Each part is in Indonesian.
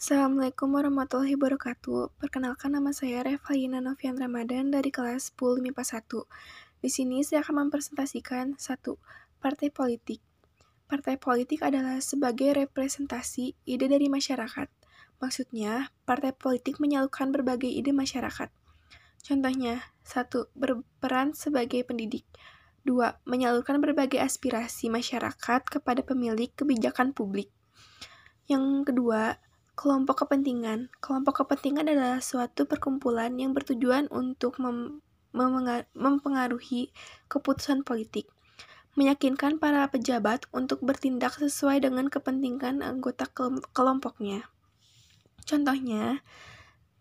Assalamualaikum warahmatullahi wabarakatuh. Perkenalkan nama saya Revalina Novian Ramadan dari kelas 10 MIPA 1. Di sini saya akan mempresentasikan 1. Partai politik. Partai politik adalah sebagai representasi ide dari masyarakat. Maksudnya, partai politik menyalurkan berbagai ide masyarakat. Contohnya, 1. Berperan sebagai pendidik. 2. Menyalurkan berbagai aspirasi masyarakat kepada pemilik kebijakan publik. Yang kedua, Kelompok kepentingan. Kelompok kepentingan adalah suatu perkumpulan yang bertujuan untuk mem mempengaruhi keputusan politik, meyakinkan para pejabat untuk bertindak sesuai dengan kepentingan anggota kelompoknya. Contohnya,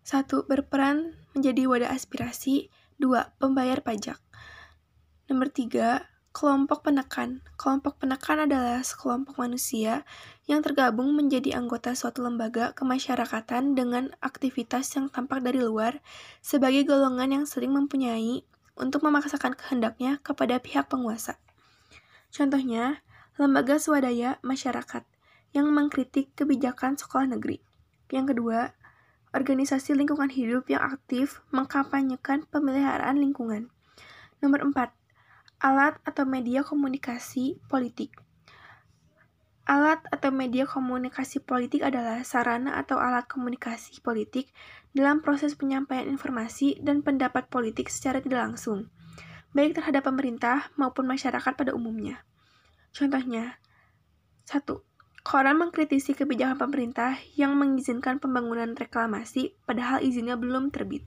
satu berperan menjadi wadah aspirasi, dua pembayar pajak. Nomor tiga, Kelompok penekan. Kelompok penekan adalah sekelompok manusia yang tergabung menjadi anggota suatu lembaga kemasyarakatan dengan aktivitas yang tampak dari luar sebagai golongan yang sering mempunyai untuk memaksakan kehendaknya kepada pihak penguasa. Contohnya, lembaga swadaya masyarakat yang mengkritik kebijakan sekolah negeri. Yang kedua, organisasi lingkungan hidup yang aktif mengkampanyekan pemeliharaan lingkungan. Nomor 4, Alat atau media komunikasi politik. Alat atau media komunikasi politik adalah sarana atau alat komunikasi politik dalam proses penyampaian informasi dan pendapat politik secara tidak langsung, baik terhadap pemerintah maupun masyarakat pada umumnya. Contohnya, 1. Koran mengkritisi kebijakan pemerintah yang mengizinkan pembangunan reklamasi padahal izinnya belum terbit.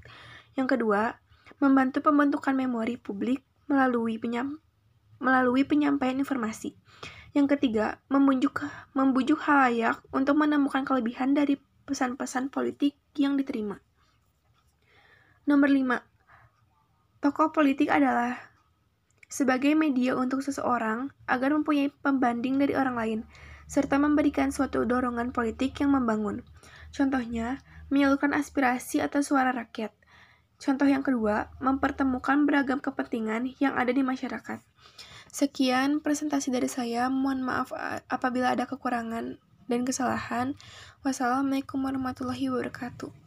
Yang kedua, membantu pembentukan memori publik melalui penyam, melalui penyampaian informasi. Yang ketiga, membujuk, membujuk halayak untuk menemukan kelebihan dari pesan-pesan politik yang diterima. Nomor 5. Tokoh politik adalah sebagai media untuk seseorang agar mempunyai pembanding dari orang lain, serta memberikan suatu dorongan politik yang membangun. Contohnya, menyalurkan aspirasi atau suara rakyat. Contoh yang kedua, mempertemukan beragam kepentingan yang ada di masyarakat. Sekian presentasi dari saya. Mohon maaf apabila ada kekurangan dan kesalahan. Wassalamualaikum warahmatullahi wabarakatuh.